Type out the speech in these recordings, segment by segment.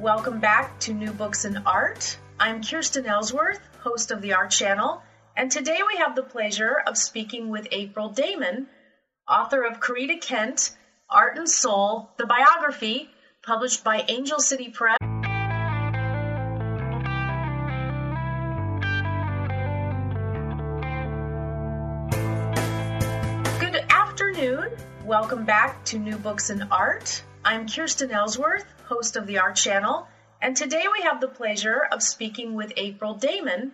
Welcome back to New Books in Art. I'm Kirsten Ellsworth, host of the Art Channel, and today we have the pleasure of speaking with April Dammann, author of Corita Kent, Art and Soul, the biography, published by Angel City Press. Good afternoon. Welcome back to New Books in Art. I'm Kirsten Ellsworth, host of the Art Channel, and today we have the pleasure of speaking with April Dammann,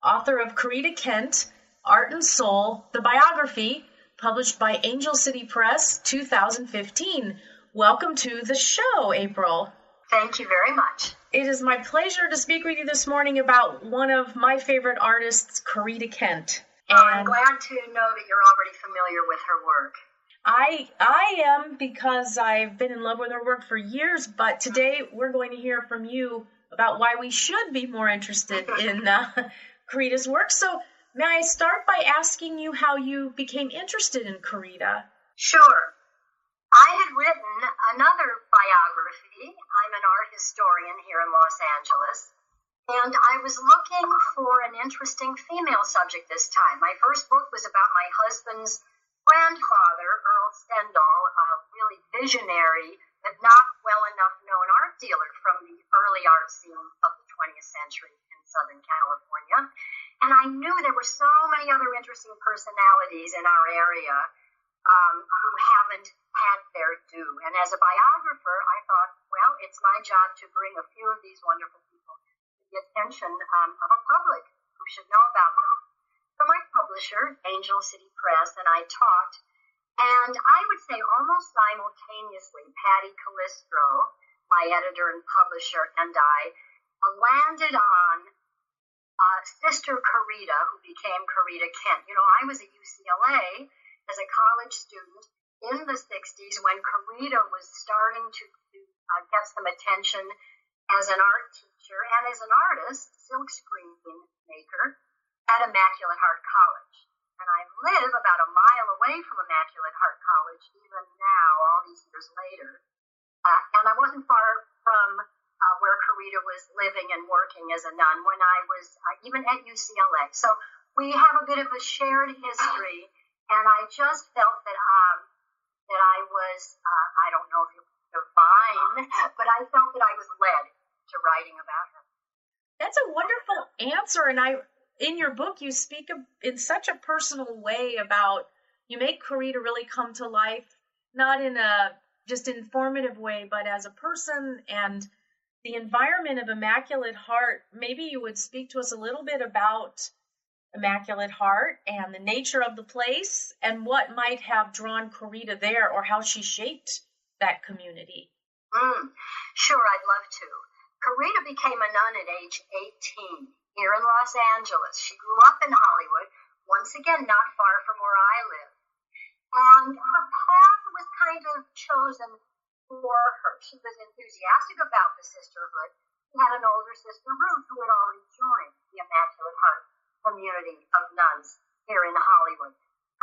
author of Corita Kent, Art and Soul, the biography, published by Angel City Press 2015. Welcome to the show, April. Thank you very much. It is my pleasure to speak with you this morning about one of my favorite artists, Corita Kent. Oh, and I'm glad to know that you're already familiar with her work. I I am because I've been in love with her work for years, but today we're going to hear from you about why we should be more interested in uh, Corita's work. So, may I start by asking you how you became interested in Corita? Sure. I had written another biography. I'm an art historian here in Los Angeles, and I was looking for an interesting female subject this time. My first book was about my husband's grandfather, Earl Stendahl, a really visionary but not well enough known art dealer from the early art scene of the 20th century in Southern California. And I knew there were so many other interesting personalities in our area um, who haven't had their due. And as a biographer, I thought, well, it's my job to bring a few of these wonderful people to the attention um, of a public who should know about them. So my publisher, Angel City Press, and I talked. And I would say almost simultaneously, Paddy Calistro, my editor and publisher, and I landed on uh, Sister Corita, who became Corita Kent. You know, I was at UCLA as a college student in the 60s when Corita was starting to uh, get some attention as an art teacher and as an artist, silkscreen maker at Immaculate Heart College. And I live about a mile away from Immaculate Heart College, even now, all these years later. Uh, and I wasn't far from uh, where Corita was living and working as a nun when I was uh, even at UCLA. So we have a bit of a shared history, and I just felt that um, that I was uh, I don't know if it was divine, but I felt that I was led to writing about her. That's a wonderful answer, and I in your book you speak in such a personal way about you make Corita really come to life, not in a just informative way, but as a person and the environment of Immaculate Heart. Maybe you would speak to us a little bit about Immaculate Heart and the nature of the place and what might have drawn Corita there or how she shaped that community. Mm, sure, I'd love to. Corita became a nun at age 18 here in Los Angeles. She grew up in Hollywood, once again, not far from where I live. And her path was kind of chosen for her. She was enthusiastic about the sisterhood. She had an older sister, Ruth, who had already joined the Immaculate Heart community of nuns here in Hollywood.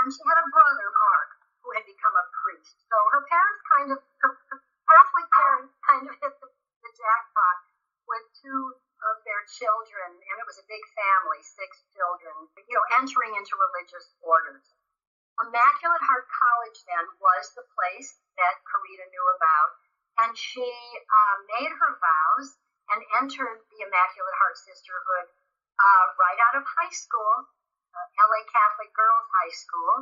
And she had a brother, Mark, who had become a priest. So her parents kind of, her, Catholic parents kind of hit the, the jackpot with two children, and it was a big family, six children, you know, entering into religious orders. Immaculate Heart College then was the place that Corita knew about, and she uh, made her vows and entered the Immaculate Heart Sisterhood uh, right out of high school, uh, LA Catholic Girls High School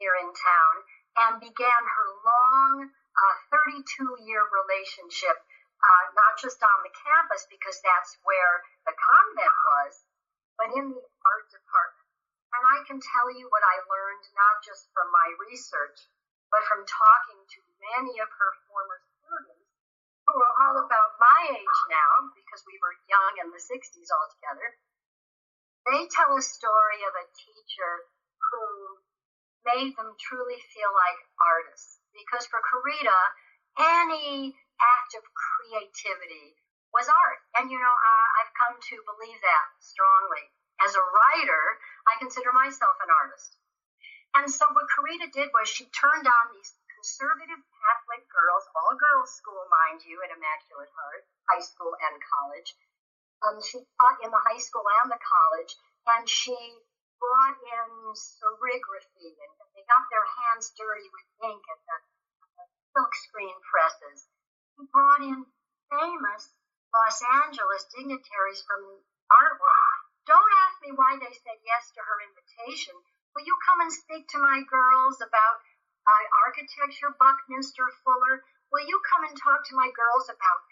here in town, and began her long uh, 32 year relationship uh, not just on the campus because that's where the convent was, but in the art department. And I can tell you what I learned not just from my research, but from talking to many of her former students who are all about my age now, because we were young in the 60s altogether. They tell a story of a teacher who made them truly feel like artists. Because for Corita, any act of creativity was art. And you know, I've come to believe that strongly. As a writer, I consider myself an artist. And so what Corita did was she turned on these conservative Catholic girls, all girls school, mind you, at Immaculate Heart, high school and college. Um, she taught in the high school and the college, and she brought in serigraphy, and they got their hands dirty with ink at the, the silk screen presses. She brought in famous Los Angeles dignitaries from artwork. Don't ask me why they said yes to her invitation Will you come and speak to my girls about uh, architecture, Buckminster Fuller? Will you come and talk to my girls about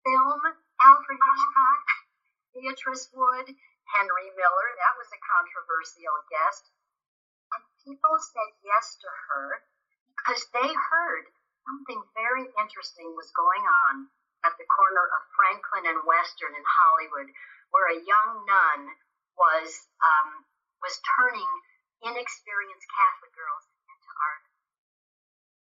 film, Alfred Hitchcock, Beatrice Wood, Henry Miller? That was a controversial guest. And people said yes to her because they heard something very interesting was going on at the corner of Franklin and Western in Hollywood, where a young nun was um, was turning inexperienced Catholic girls into art.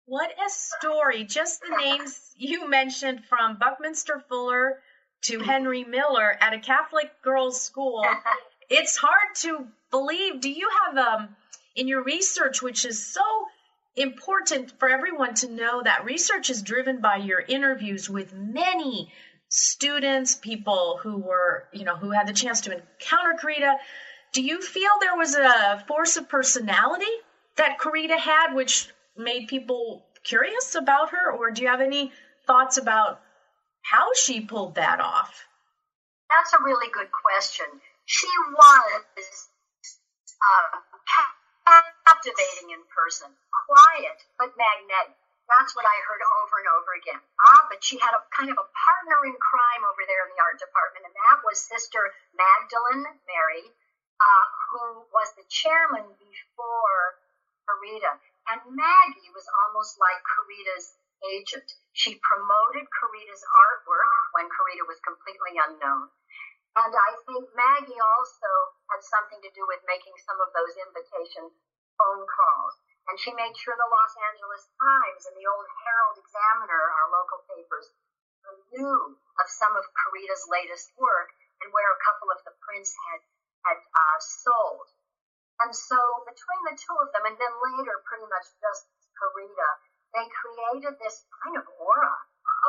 What a story. Just the names you mentioned from Buckminster Fuller to Henry Miller at a Catholic girls' school. it's hard to believe. Do you have um, in your research, which is so important for everyone to know that research is driven by your interviews with many students, people who were, you know, who had the chance to encounter Corita. do you feel there was a force of personality that Corita had, which made people curious about her, or do you have any thoughts about how she pulled that off? That's a really good question. She was uh, captivating in person, quiet but magnetic. That's what I heard over and over again. Ah, but she had a kind of a partner in crime over there in the art department, and that was Sister Magdalene Mary, uh, who was the chairman before Corita. And Maggie was almost like Corita's agent. She promoted Corita's artwork when Corita was completely unknown. And I think Maggie also had something to do with making some of those invitation phone calls. And she made sure the Los Angeles Times and the old Herald Examiner, our local papers, knew of some of Corita's latest work and where a couple of the prints had had uh, sold. And so between the two of them, and then later pretty much just Corita, they created this kind of aura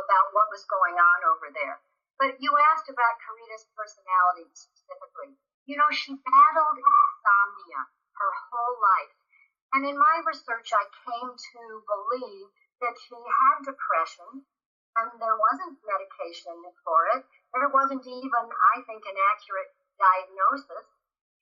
about what was going on over there. But you asked about Corita's personality specifically. You know, she battled insomnia her whole life. And in my research, I came to believe that she had depression, and there wasn't medication for it. There wasn't even, I think, an accurate diagnosis.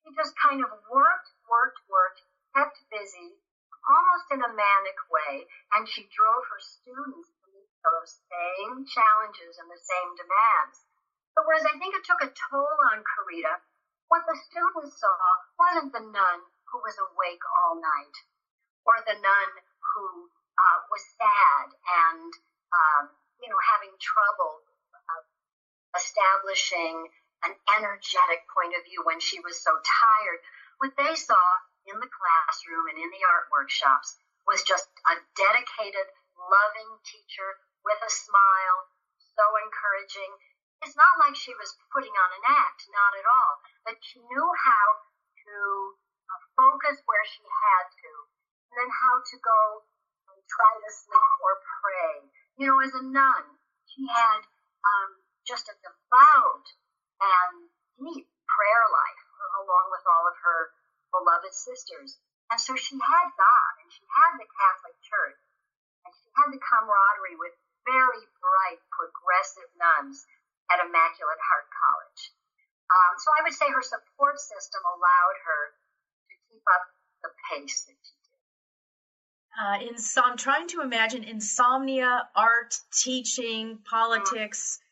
She just kind of worked, worked, worked, kept busy, almost in a manic way, and she drove her students to meet those same challenges and the same demands. But whereas I think it took a toll on Corita, what the students saw wasn't the nun who was awake all night, or the nun who uh, was sad and, um, you know, having trouble uh, establishing an energetic point of view when she was so tired. What they saw in the classroom and in the art workshops was just a dedicated, loving teacher with a smile, so encouraging. It's not like she was putting on an act, not at all, but she knew how to focus where she had to, and then how to go and try to sleep or pray. You know, as a nun, she had um, just a devout and deep prayer life along with all of her beloved sisters. And so she had God and she had the Catholic Church and she had the camaraderie with very bright, progressive nuns at Immaculate Heart College. Um, so I would say her support system allowed her keep up the pace that did. Uh, in, I'm trying to imagine insomnia, art, teaching, politics. Mm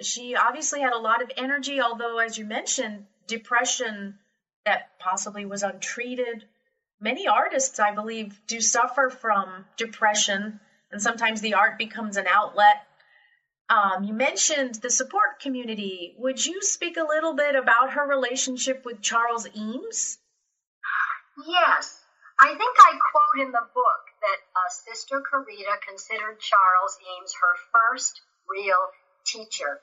she obviously had a lot of energy, although, as you mentioned, depression that possibly was untreated. Many artists, I believe, do suffer from depression, and sometimes the art becomes an outlet. Um, you mentioned the support community. Would you speak a little bit about her relationship with Charles Eames? Yes. I think I quote in the book that uh, Sister Corita considered Charles Eames her first real teacher.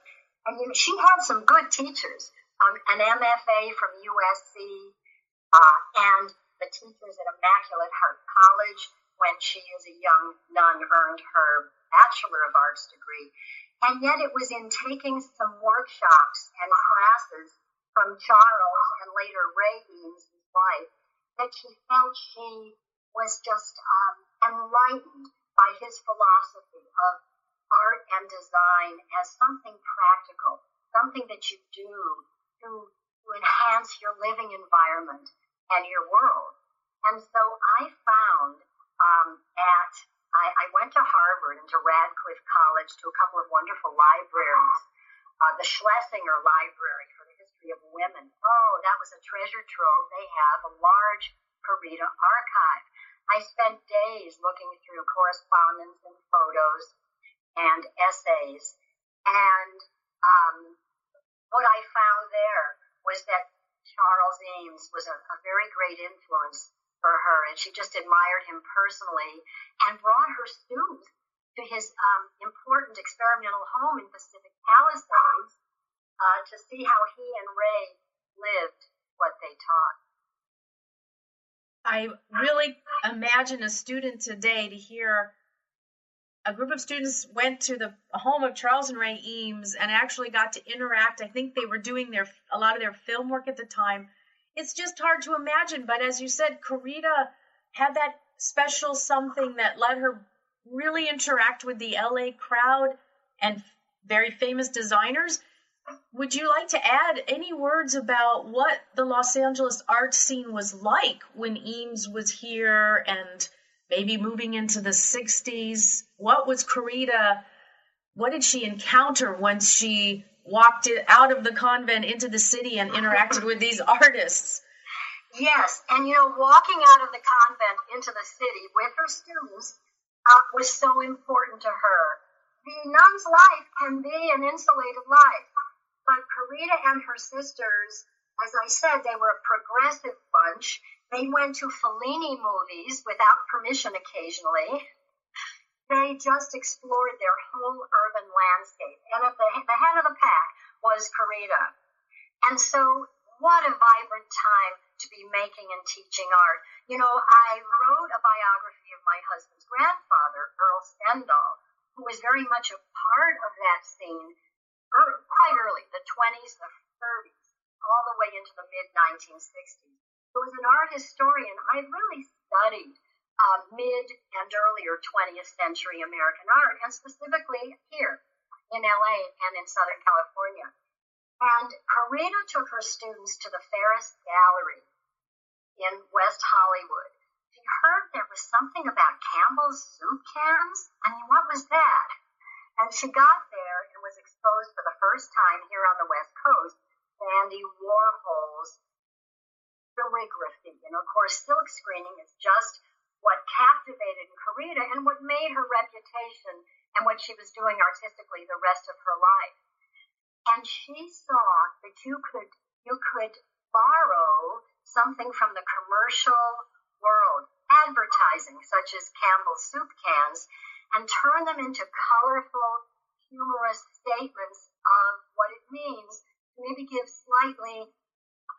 And you know, she had some good teachers, um, an MFA from USC, uh, and the teachers at Immaculate Heart College when she, as a young nun, earned her Bachelor of Arts degree. And yet it was in taking some workshops and classes from Charles and later Ray Eames, wife, that she felt she was just um, enlightened by his philosophy of art and design as something practical, something that you do to, to enhance your living environment and your world. And so I found um, at, I, I went to Harvard and to Radcliffe College to a couple of wonderful libraries. Uh, the Schlesinger Library for the History of Women. Oh, that was a treasure trove. They have a large Corita archive. I spent days looking through correspondence and photos and essays. And um, what I found there was that Charles Eames was a, a very great influence for her, and she just admired him personally and brought her students to his um, important experimental home in Pacific Palisades uh, to see how he and Ray lived what they taught. I really imagine a student today to hear a group of students went to the home of Charles and Ray Eames and actually got to interact. I think they were doing their a lot of their film work at the time. It's just hard to imagine, but as you said, Corita had that special something that let her really interact with the LA crowd and very famous designers. Would you like to add any words about what the Los Angeles art scene was like when Eames was here and maybe moving into the 60s. What was Corita? What did she encounter once she walked out of the convent into the city and interacted with these artists? Yes, and you know, walking out of the convent into the city with her students uh, was so important to her. The nun's life can be an insulated life, but Corita and her sisters, as I said, they were a progressive bunch they went to Fellini movies without permission occasionally. They just explored their whole urban landscape. And at the, the head of the pack was Corita. And so, what a vibrant time to be making and teaching art. You know, I wrote a biography of my husband's grandfather, Earl Stendahl, who was very much a part of that scene quite early, the 20s, the 30s, all the way into the mid 1960s. So as an art historian, I've really studied uh, mid and earlier 20th century American art, and specifically here in LA and in Southern California. And Corita took her students to the Ferus Gallery in West Hollywood. She heard there was something about Campbell's soup cans. I mean, what was that? And she got there and was exposed for the first time here on the West Coast to Andy Warhol's calligraphy. And of course, silk screening is just what captivated Corita and what made her reputation and what she was doing artistically the rest of her life. And she saw that you could you could borrow something from the commercial world, advertising such as Campbell's soup cans, and turn them into colorful, humorous statements of what it means maybe give slightly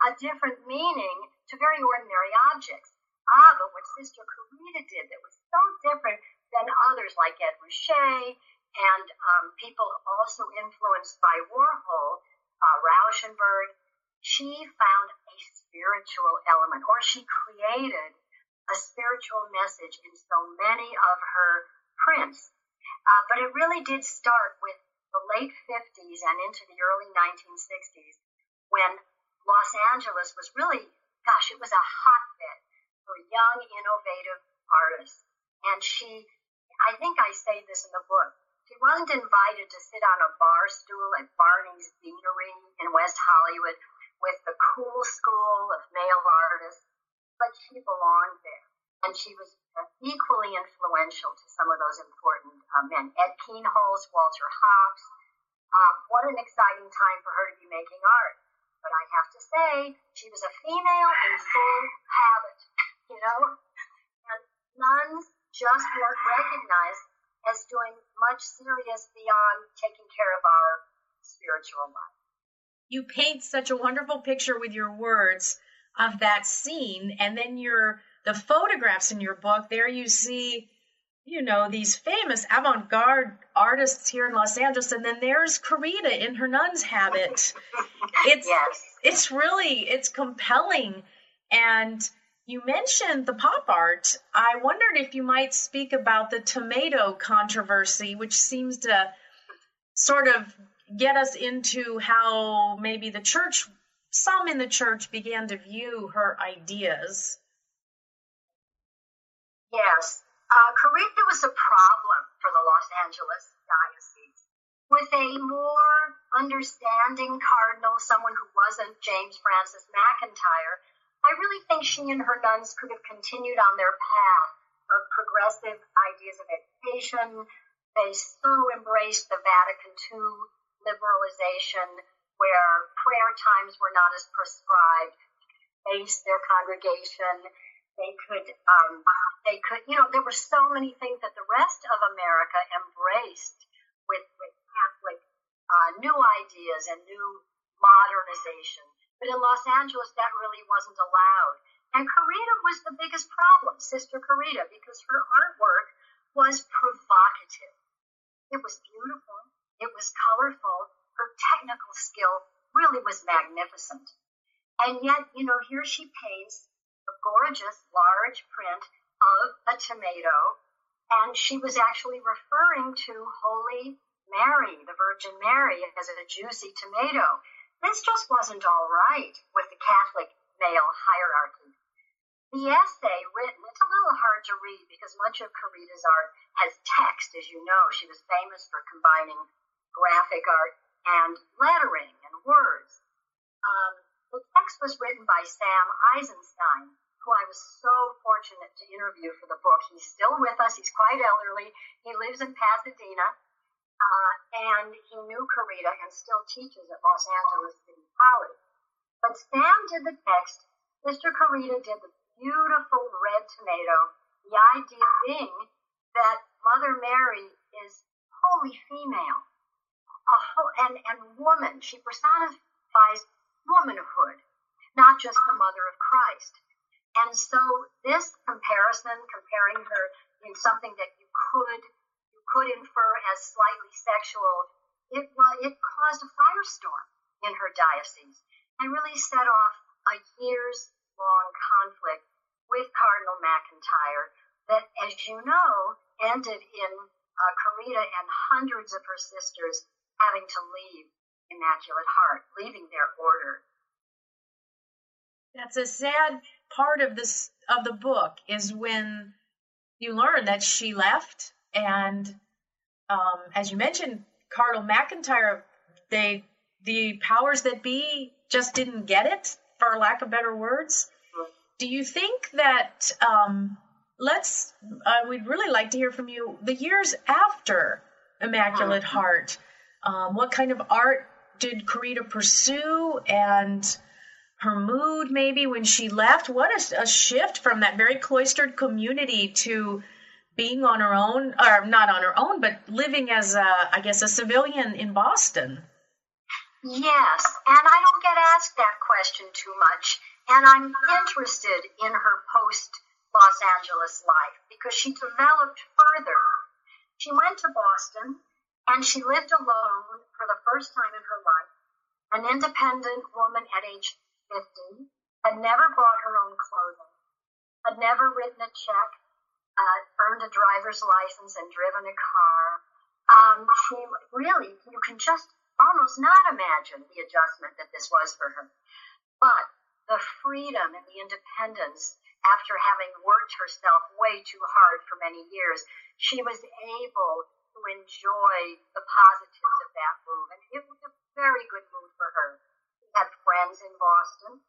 a different meaning to very ordinary objects. Ah, but what Sister Corita did that was so different than others like Ed Ruscha and um, people also influenced by Warhol, uh, Rauschenberg, she found a spiritual element, or she created a spiritual message in so many of her prints. Uh, but it really did start with the late 50s and into the early 1960s when Los Angeles was really, gosh, it was a hotbed for young, innovative artists. And she, I think I say this in the book, she wasn't invited to sit on a bar stool at Barney's Beanery in West Hollywood. with the cool school of male artists, but she belonged there. And she was equally influential to some of those important uh, men. Ed Kienholz, Walter Hopps. Uh, what an exciting time for her to be making art. But I have to say, she was a female in full habit, you know? And nuns just weren't recognized as doing much serious beyond taking care of our spiritual life. You paint such a wonderful picture with your words of that scene, and then your the photographs in your book. There you see, you know, these famous avant-garde artists here in Los Angeles, and then there's Corita in her nun's habit. It's yes. it's really it's compelling, and you mentioned the pop art. I wondered if you might speak about the tomato controversy, which seems to sort of get us into how maybe the church, some in the church, began to view her ideas. Yes. Uh, was a problem for the Los Angeles diocese. With a more understanding cardinal, someone who wasn't James Francis McIntyre, I really think she and her nuns could have continued on their path of progressive ideas of education. They so embraced the Vatican II liberalization where prayer times were not as prescribed, face their congregation. They could, um, they could, you know, there were so many things that the rest of America embraced with, with Catholic uh, new ideas and new modernization. But in Los Angeles, that really wasn't allowed. And Corita was the biggest problem, Sister Corita, because her artwork was provocative. It was beautiful. It was colorful. Her technical skill really was magnificent. And yet, you know, here she paints a gorgeous large print of a tomato, and she was actually referring to Holy Mary, the Virgin Mary, as a juicy tomato. This just wasn't all right with the Catholic male hierarchy. The essay written, it's a little hard to read because much of Corita's art has text, as you know. She was famous for combining graphic art and lettering and words. Um, the text was written by Sam Eisenstein, who I was so fortunate to interview for the book. He's still with us. He's quite elderly. He lives in Pasadena. Uh, and he knew Corita and still teaches at Los Angeles City College. But Sam did the text, Mr. Corita did the beautiful red tomato, the idea being that Mother Mary is wholly female, whole, and, and woman. She personifies womanhood, not just the mother of Christ. And so this comparison, comparing her in something that you could you could infer as slightly sexual, it, it caused a firestorm in her diocese and really set off a years long conflict with Cardinal McIntyre that, as you know, ended in uh, Corita and hundreds of her sisters having to leave Immaculate Heart, leaving their order. That's a sad part of this of the book is when you learn that she left and um, as you mentioned, Cardinal McIntyre, they the powers that be just didn't get it, for lack of better words. Do you think that um, let's? Uh, we'd really like to hear from you. The years after Immaculate uh-huh. Heart, um, what kind of art did Corita pursue, and her mood maybe when she left? What a, a shift from that very cloistered community to being on her own, or not on her own, but living as a, I guess, a civilian in Boston. Yes, and I don't get asked that question too much, and I'm interested in her post Los Angeles life because she developed further. She went to Boston and she lived alone for the first time in her life, an independent woman at age 50, had never bought her own clothing, had never written a check, uh, earned a driver's license and driven a car. Um, she really, you can just almost not imagine the adjustment that this was for her. But the freedom and the independence after having worked herself way too hard for many years, she was able to enjoy the positives of that move. And it was a very good move for her. She had friends in Boston,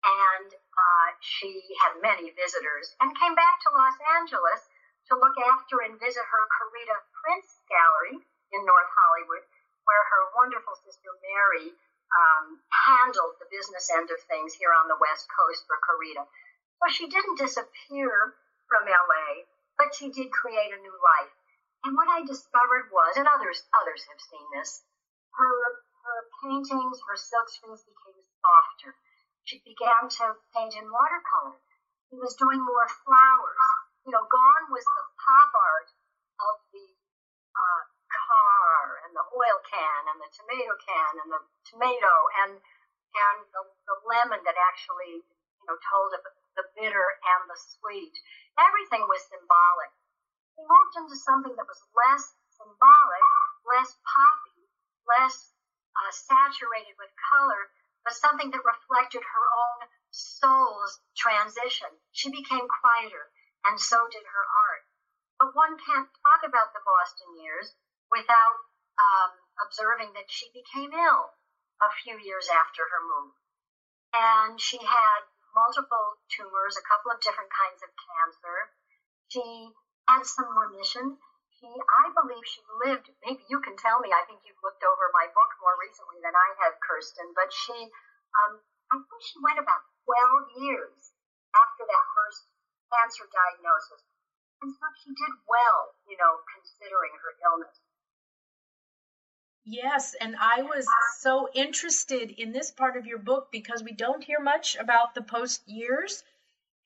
and uh, she had many visitors, and came back to Los Angeles to look after and visit her Corita Prints Gallery in North Hollywood, where her wonderful sister Mary um, handled the business end of things here on the West Coast for Corita. So she didn't disappear from LA, but she did create a new life. And what I discovered was, and others others have seen this, her her paintings, her silkscreens became softer. She began to paint in watercolor. She was doing more flowers. You know, gone was the pop art of the uh, car and the oil can and the tomato can and the tomato and and the, the lemon that actually you know told of the bitter and the sweet. Everything was symbolic. We moved into something that was less symbolic, less poppy, less uh, saturated with color, but something that reflected her own soul's transition. She became quieter, and so did her art. But one can't talk about the Boston years without um, observing that she became ill a few years after her move. And she had multiple tumors, a couple of different kinds of cancer. She had some remission. She, I believe she lived, maybe you can tell me, I think you've looked over my book more recently than I have, Kirsten, but she, um, I think she went about 12 years after that first cancer diagnosis. And so she did well, you know, considering her illness. Yes, and I was so interested in this part of your book because we don't hear much about the post years.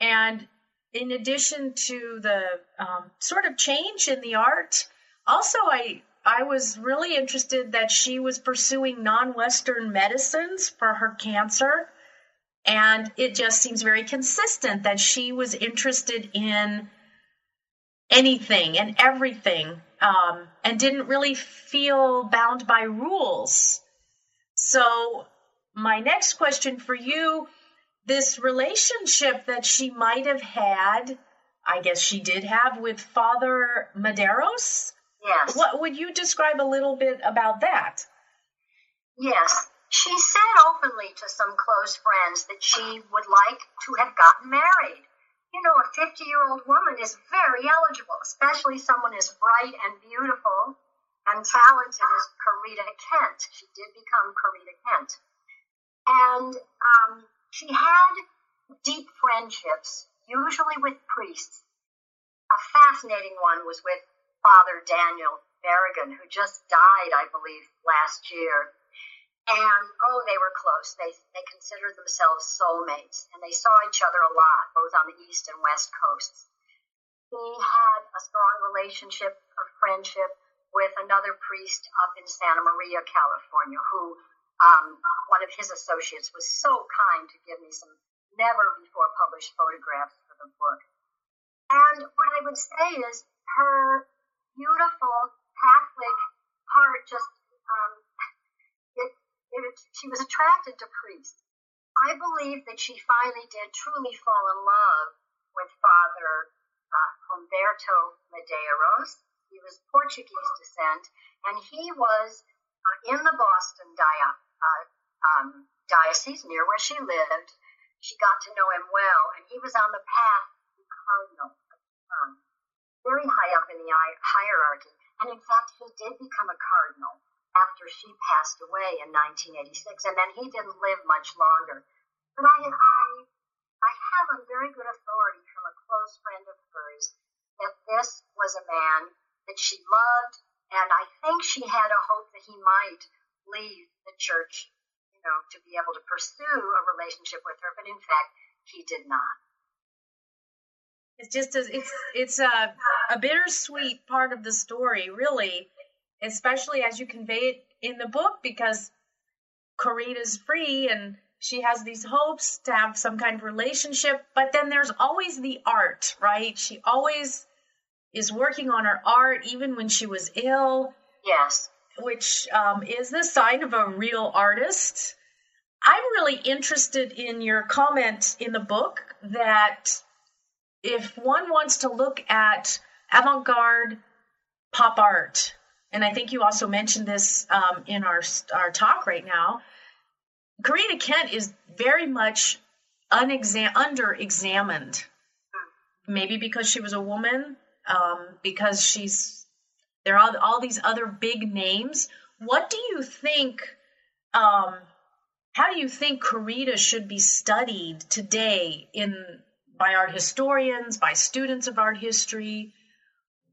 And in addition to the um, sort of change in the art, also I I was really interested that she was pursuing non-Western medicines for her cancer. And it just seems very consistent that she was interested in anything and everything um, and didn't really feel bound by rules. So, my next question for you this relationship that she might have had, I guess she did have with Father Medeiros. Yes. What would you describe a little bit about that? Yes. She said openly to some close friends that she would like to have gotten married you know, a 50 year old woman is very eligible, especially someone as bright and beautiful and talented as Corita Kent. She did become Corita Kent. And um, she had deep friendships, usually with priests. A fascinating one was with Father Daniel Berrigan, who just died, I believe, last year. And oh, they were close. They they considered themselves soulmates, and they saw each other a lot, both on the east and west coasts. He had a strong relationship of friendship with another priest up in Santa Maria, California, who um, one of his associates was so kind to give me some never before published photographs for the book. And what I would say is her beautiful Catholic heart just um, it it, she was attracted to priests. I believe that she finally did truly fall in love with Father uh, Humberto Medeiros. He was Portuguese descent, and he was uh, in the Boston dia- uh, um, diocese near where she lived. She got to know him well, and he was on the path to cardinal, um, very high up in the hierarchy. And in fact, he did become a cardinal after she passed away in 1986, and then he didn't live much longer. But I, I, I have on very good authority from a close friend of hers that this was a man that she loved, and I think she had a hope that he might leave the church, you know, to be able to pursue a relationship with her, but in fact, he did not. It's just a, it's it's a a bittersweet part of the story, really especially as you convey it in the book because Corita's free and she has these hopes to have some kind of relationship, but then there's always the art, right? She always is working on her art even when she was ill. Yes. Which um, is the sign of a real artist. I'm really interested in your comment in the book that if one wants to look at avant garde pop art, and I think you also mentioned this um, in our our talk right now. Corita Kent is very much unexam- under examined. Maybe because she was a woman, um, because she's there are all these other big names. What do you think? Um, how do you think Corita should be studied today in by art historians, by students of art history?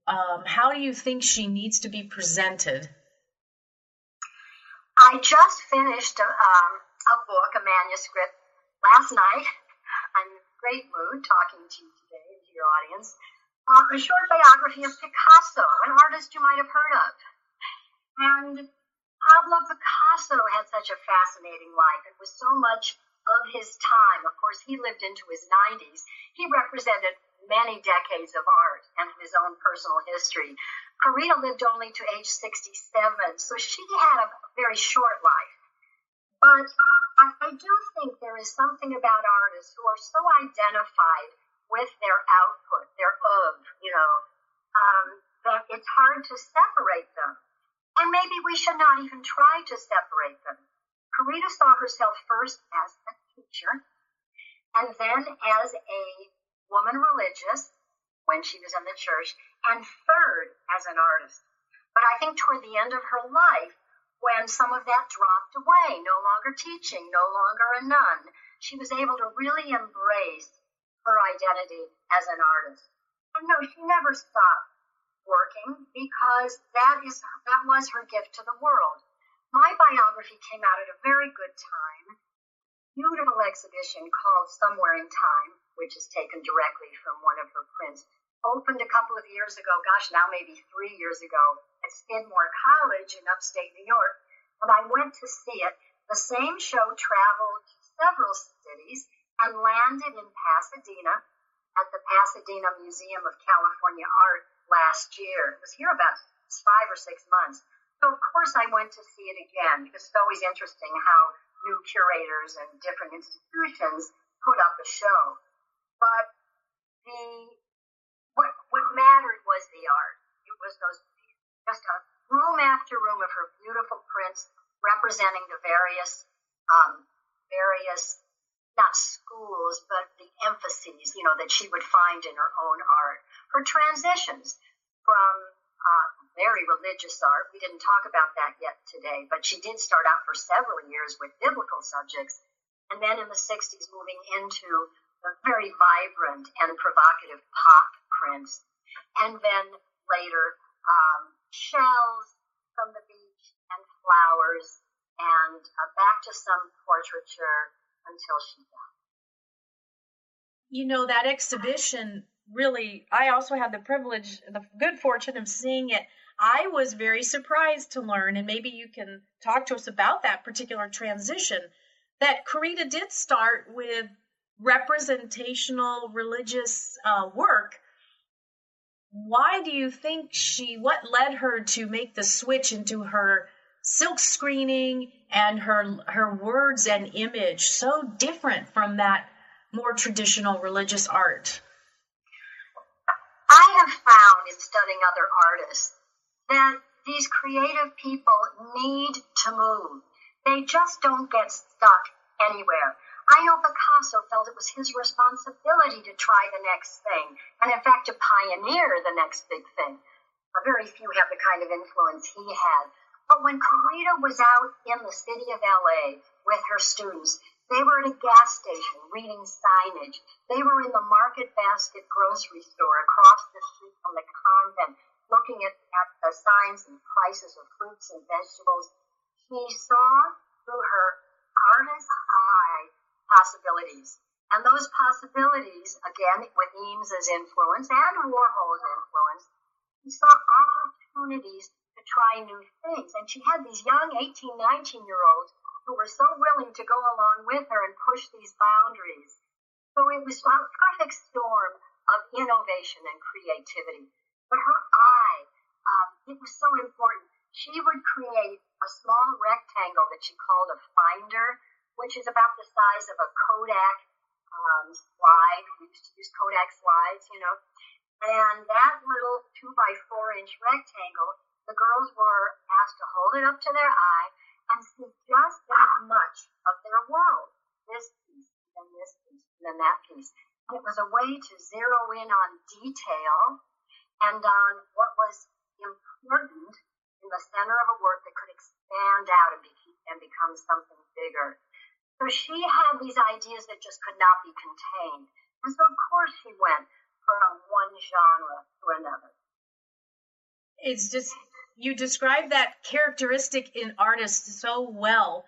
Um, how do you think she needs to be presented? I just finished a, um, a book, a manuscript, last night. I'm in great mood talking to you today and to your audience. Uh, a short biography of Picasso, an artist you might have heard of. And Pablo Picasso had such a fascinating life. It was so much of his time. Of course, he lived into his 90s. He represented many decades of art and his own personal history. Corita lived only to age 67, so she had a very short life. But I, I do think there is something about artists who are so identified with their output, their of, you know, um, that it's hard to separate them. And maybe we should not even try to separate them. Corita saw herself first as a teacher and then as a woman religious when she was in the church, and third as an artist. But I think toward the end of her life, when some of that dropped away, no longer teaching, no longer a nun, she was able to really embrace her identity as an artist. No, she never stopped working because that is that was her gift to the world. My biography came out at a very good time. Beautiful exhibition called Somewhere in Time which is taken directly from one of her prints, opened a couple of years ago, gosh, now maybe three years ago, at Skidmore College in upstate New York. And I went to see it. The same show traveled to several cities and landed in Pasadena at the Pasadena Museum of California Art last year. It was here about five or six months. So, of course, I went to see it again because it's always interesting how new curators and different institutions put up a show. But the what what mattered was the art. It was those just a room after room of her beautiful prints representing the various um, various not schools but the emphases you know that she would find in her own art. Her transitions from uh, very religious art. We didn't talk about that yet today, but she did start out for several years with biblical subjects, and then in the 60s moving into very vibrant and provocative pop prints. And then later, um, shells from the beach and flowers and uh, back to some portraiture until she died. You know, that exhibition really, I also had the privilege, the good fortune of seeing it. I was very surprised to learn, and maybe you can talk to us about that particular transition, that Corita did start with representational religious uh, work, why do you think she, what led her to make the switch into her silk screening and her, her words and image so different from that more traditional religious art? I have found in studying other artists that these creative people need to move. They just don't get stuck anywhere. I know Picasso felt it was his responsibility to try the next thing, and in fact to pioneer the next big thing. Very few have the kind of influence he had. But when Corita was out in the city of LA with her students, they were at a gas station reading signage. They were in the Market Basket grocery store across the street from the convent, looking at, at the signs and prices of fruits and vegetables. She saw through her artist's eye possibilities. And those possibilities, again, with Eames's influence and Warhol's influence, he saw opportunities to try new things. And she had these young 18, 19 year olds who were so willing to go along with her and push these boundaries. So it was a perfect storm of innovation and creativity. But her eye, um, it was so important. She would create a small rectangle that she called a finder which is about the size of a Kodak um, slide. We used to use Kodak slides, you know. And that little two by four inch rectangle, the girls were asked to hold it up to their eye and see just that much of their world. This piece, and this piece, and then that piece. It was a way to zero in on detail and on what was important in the center of a work that could expand out and, be, and become something bigger. So she had these ideas that just could not be contained. And so, of course, she went from one genre to another. It's just, you describe that characteristic in artists so well.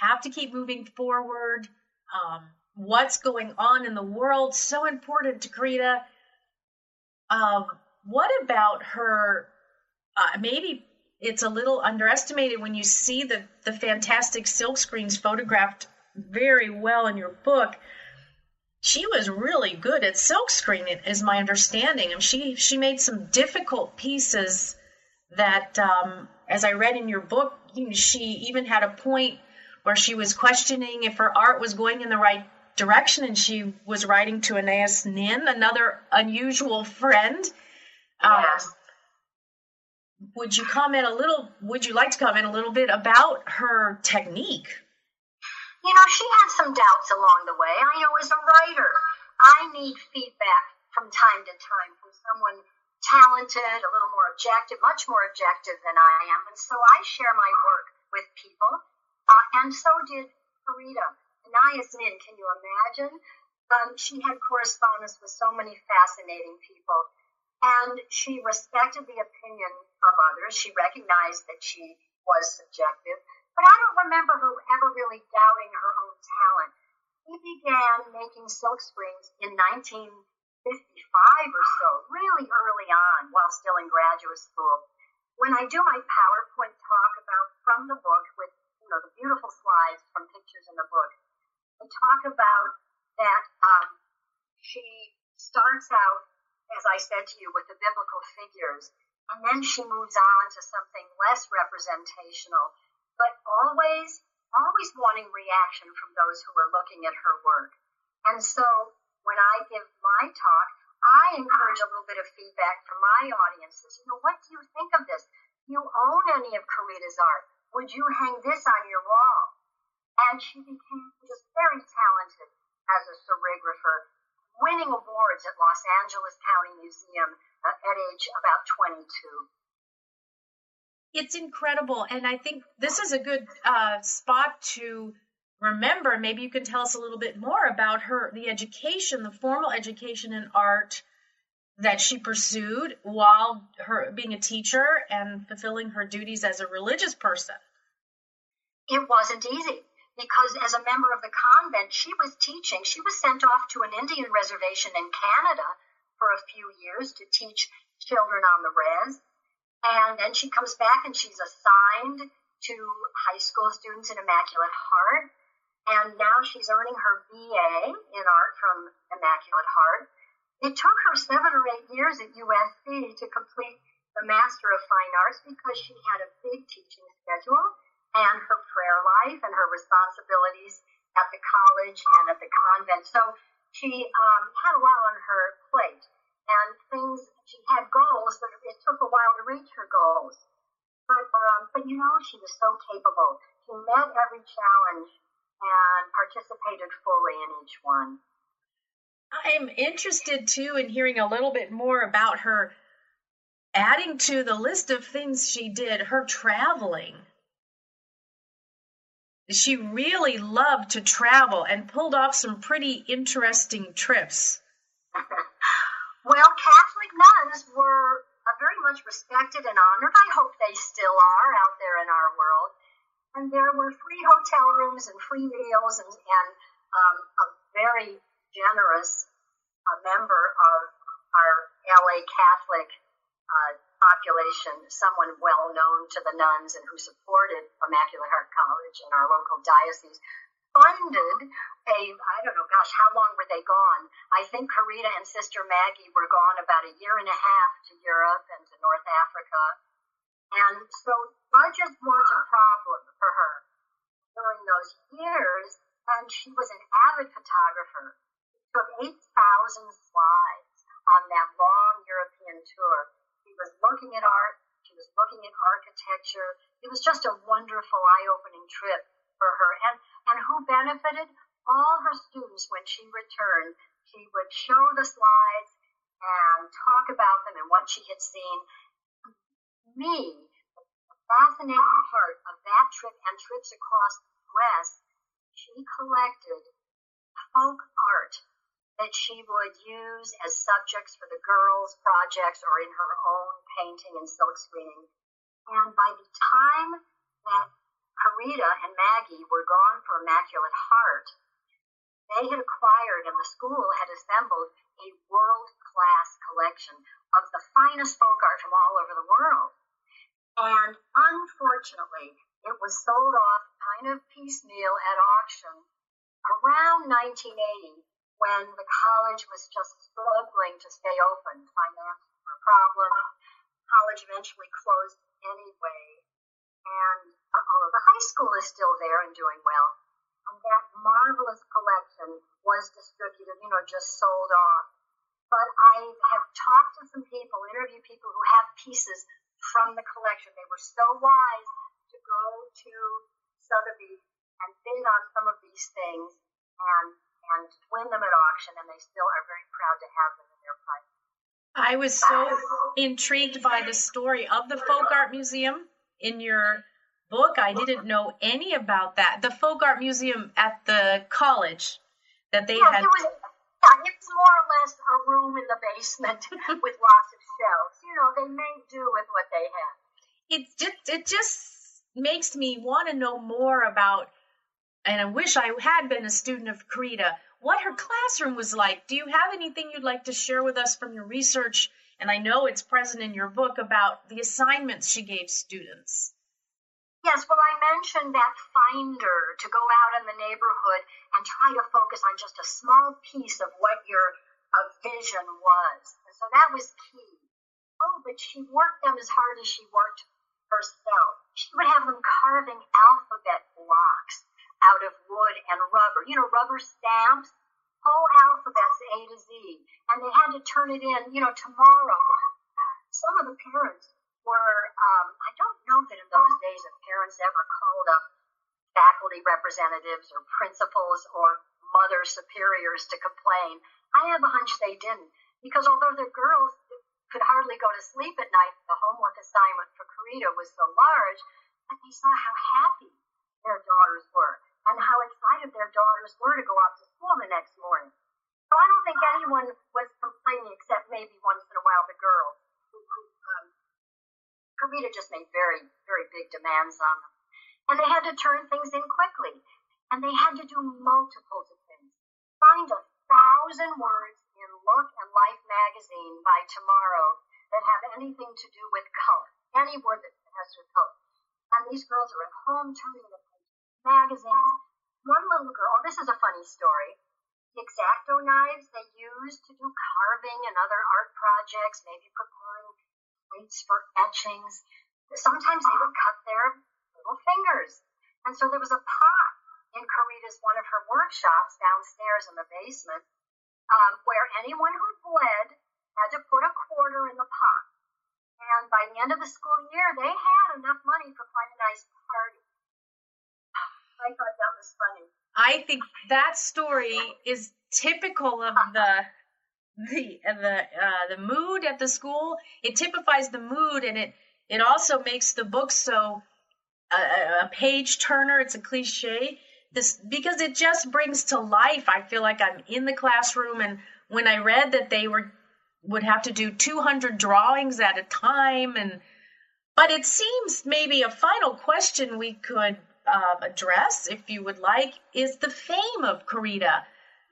Have to keep moving forward. Um, what's going on in the world, so important to Corita. Um, what about her? Uh, maybe it's a little underestimated when you see the, the fantastic silk screens photographed very well in your book she was really good at silk screening, is my understanding. And she she made some difficult pieces that, um, as I read in your book, she even had a point where she was questioning if her art was going in the right direction, and she was writing to Anais Nin, another unusual friend. Um, yes. Would you comment a little? Would you like to comment a little bit about her technique? You know, she had some doubts along the way. I know as a writer, I need feedback from time to time from someone talented, a little more objective, much more objective than I am. And so I share my work with people. Uh, and so did. Anais Nin, can you imagine? Um, she had correspondence with so many fascinating people. And she respected the opinion of others. She recognized that she was subjective. But I don't remember her ever really doubting her own talent. He began making silk screens in 1955 or so, really early on while still in graduate school. When I do my PowerPoint talk about from the book with you know the beautiful slides from pictures in the book, I talk about that um, she starts out, as I said to you, with the biblical figures, and then she moves on to something less representational but always, always wanting reaction from those who are looking at her work. And so when I give my talk, I encourage a little bit of feedback from my audiences. You know, what do you think of this? Do you own any of Corita's art? Would you hang this on your wall? And she became just very talented as a serigrapher, winning awards at Los Angeles County Museum uh, at age about 22 it's incredible. And I think this is a good uh, spot to remember. Maybe you can tell us a little bit more about her, the education, the formal education in art that she pursued while her being a teacher and fulfilling her duties as a religious person. It wasn't easy because as a member of the convent, she was teaching. She was sent off to an Indian reservation in Canada for a few years to teach children on the res. And then she comes back and she's assigned to high school students in Immaculate Heart. And now she's earning her BA in art from Immaculate Heart. It took her seven or eight years at USC to complete the Master of Fine Arts because she had a big teaching schedule and her prayer life and her responsibilities at the college and at the convent. So she um, had a lot on her plate and things. She had goals, but it took a while to reach her goals. But um, but you know, she was so capable. She met every challenge and participated fully in each one. I'm interested too in hearing a little bit more about her adding to the list of things she did, her traveling. She really loved to travel and pulled off some pretty interesting trips. Well, Catholic nuns were uh, very much respected and honored. I hope they still are out there in our world. And there were free hotel rooms and free meals and, and um, a very generous uh, member of our LA Catholic uh, population, someone well known to the nuns and who supported Immaculate Heart College in our local diocese, funded a, I don't know, gosh, how long were they gone? I think Corita and Sister Maggie were gone about a year and a half to Europe and to North Africa. And so budgets weren't a problem for her during those years. And she was an avid photographer. She took 8,000 slides on that long European tour. She was looking at art. She was looking at architecture. It was just a wonderful, eye-opening trip for her. And, and who benefited? All her students, when she returned, she would show the slides and talk about them and what she had seen. Me, the fascinating part of that trip and trips across the West, she collected folk art that she would use as subjects for the girls' projects or in her own painting and silk screening. And by the time that Corita and Maggie were gone for Immaculate Heart, they had acquired and the school had assembled a world class collection of the finest folk art from all over the world. And unfortunately, it was sold off kind of piecemeal at auction around 1980 when the college was just struggling to stay open. Finances were problem. College eventually closed anyway. And although the high school is still there and doing well, and that marvelous collection was distributed, you know, just sold off. But I have talked to some people, interviewed people who have pieces from the collection. They were so wise to go to Sotheby's and bid on some of these things and and win them at auction, and they still are very proud to have them in their price. I was so intrigued by the story of the Folk Art Museum in your book. I didn't know any about that. The Folk Art Museum at the college that they yeah, had. It was, yeah, it was more or less a room in the basement with lots of shelves. You know, they made do with what they have. It just it just makes me want to know more about and I wish I had been a student of Corita, what her classroom was like. Do you have anything you'd like to share with us from your research? And I know it's present in your book about the assignments she gave students. Yes, well, I mentioned that finder to go out in the neighborhood and try to focus on just a small piece of what your uh, vision was. And so that was key. Oh, but she worked them as hard as she worked herself. She would have them carving alphabet blocks out of wood and rubber. You know, rubber stamps, whole alphabets A to Z. And they had to turn it in, you know, tomorrow. Some of the parents were, um, I don't know that in those days if parents ever called up faculty representatives or principals or mother superiors to complain. I have a hunch they didn't. Because although the girls could hardly go to sleep at night, the homework assignment for Corita was so large, but they saw how happy their daughters were and how excited their daughters were to go out to school the next morning. So I don't think anyone was complaining except maybe once in a while the girls. Um, Corita just made very, very big demands on them. And they had to turn things in quickly. And they had to do multiples of things. Find a thousand words Look and Life magazine by tomorrow that have anything to do with color. Any word that has to do with color. And these girls are at home turning the magazines. One little girl, this is a funny story. The X-Acto knives they used to do carving and other art projects, maybe preparing plates for etchings. Sometimes they would cut their little fingers. And so there was a pot in Corita's one of her workshops downstairs in the basement um, where anyone who bled had to put a quarter in the pot. And by the end of the school year, they had enough money for quite a nice party. I thought that was funny. I think that story is typical of the the the uh, the mood at the school. It typifies the mood, and it it also makes the book so uh, a page turner. It's a cliche. This because it just brings to life. I feel like I'm in the classroom, and when I read that they were would have to do 200 drawings at a time, and but it seems maybe a final question we could uh, address, if you would like, is the fame of Corita.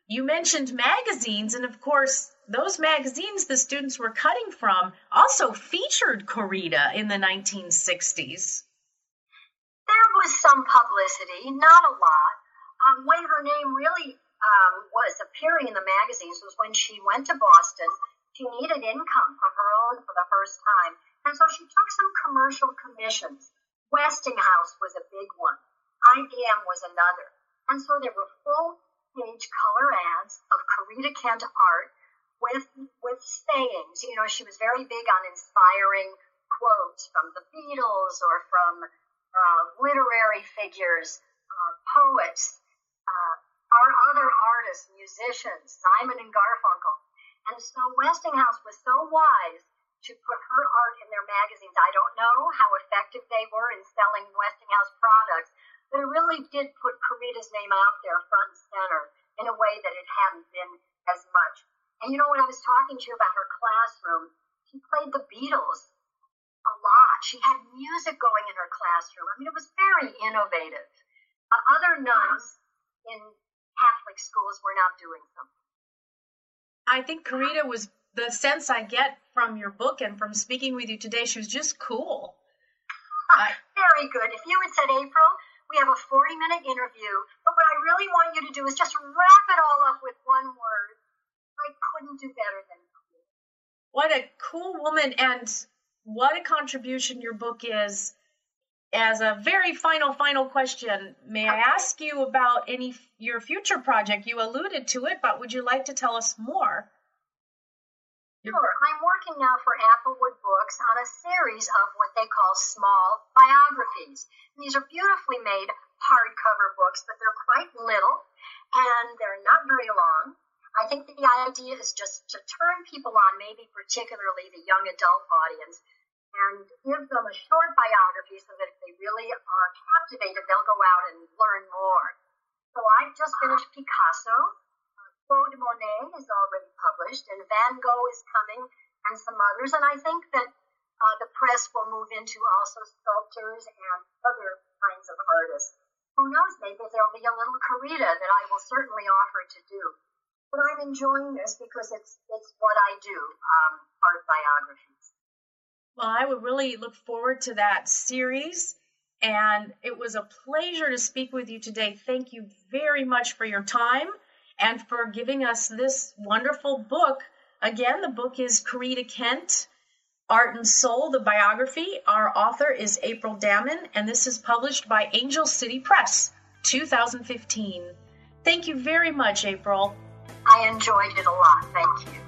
You mentioned magazines, and of course, those magazines the students were cutting from also featured Corita in the 1960s. There was some publicity, not a lot. Um, when her name really um, was appearing in the magazines was when she went to Boston. She needed income of her own for the first time, and so she took some commercial commissions. Westinghouse was a big one. IBM was another. And so there were full page color ads of Corita Kent art with with sayings. You know, she was very big on inspiring quotes from the Beatles or from uh, literary figures, uh, poets, uh, our other artists, musicians, Simon and Garfunkel. And so Westinghouse was so wise to put her art in their magazines. I don't know how effective they were in selling Westinghouse products, but it really did put Corita's name out there front and center in a way that it hadn't been as much. And you know, when I was talking to you about her classroom, she played the Beatles lot. She had music going in her classroom. I mean, it was very innovative. Uh, other nuns in Catholic schools were not doing something. I think Corita was the sense I get from your book and from speaking with you today. She was just cool. Very good. If you had said, April, we have a 40 minute interview, but what I really want you to do is just wrap it all up with one word. I couldn't do better than cool. What a cool woman, and what a contribution your book is. As a very final, final question, may I ask you about any your future project? You alluded to it, but would you like to tell us more? Sure. I'm working now for Applewood Books on a series of what they call small biographies. These are beautifully made hardcover books, but they're quite little and they're not very long. I think the idea is just to turn people on, maybe particularly the young adult audience, and give them a short biography so that if they really are captivated, they'll go out and learn more. So I've just finished Picasso, Claude Monet is already published, and Van Gogh is coming, and some others. And I think that uh, the press will move into also sculptors and other kinds of artists. Who knows? Maybe there'll be a little Corita that I will certainly offer to do. But I'm enjoying this because it's it's what I do, um, art biographies. Well, I would really look forward to that series. And it was a pleasure to speak with you today. Thank you very much for your time and for giving us this wonderful book. Again, the book is Corita Kent, Art and Soul, the biography. Our author is April Dammann, and this is published by Angel City Press, 2015. Thank you very much, April. I enjoyed it a lot. Thank you.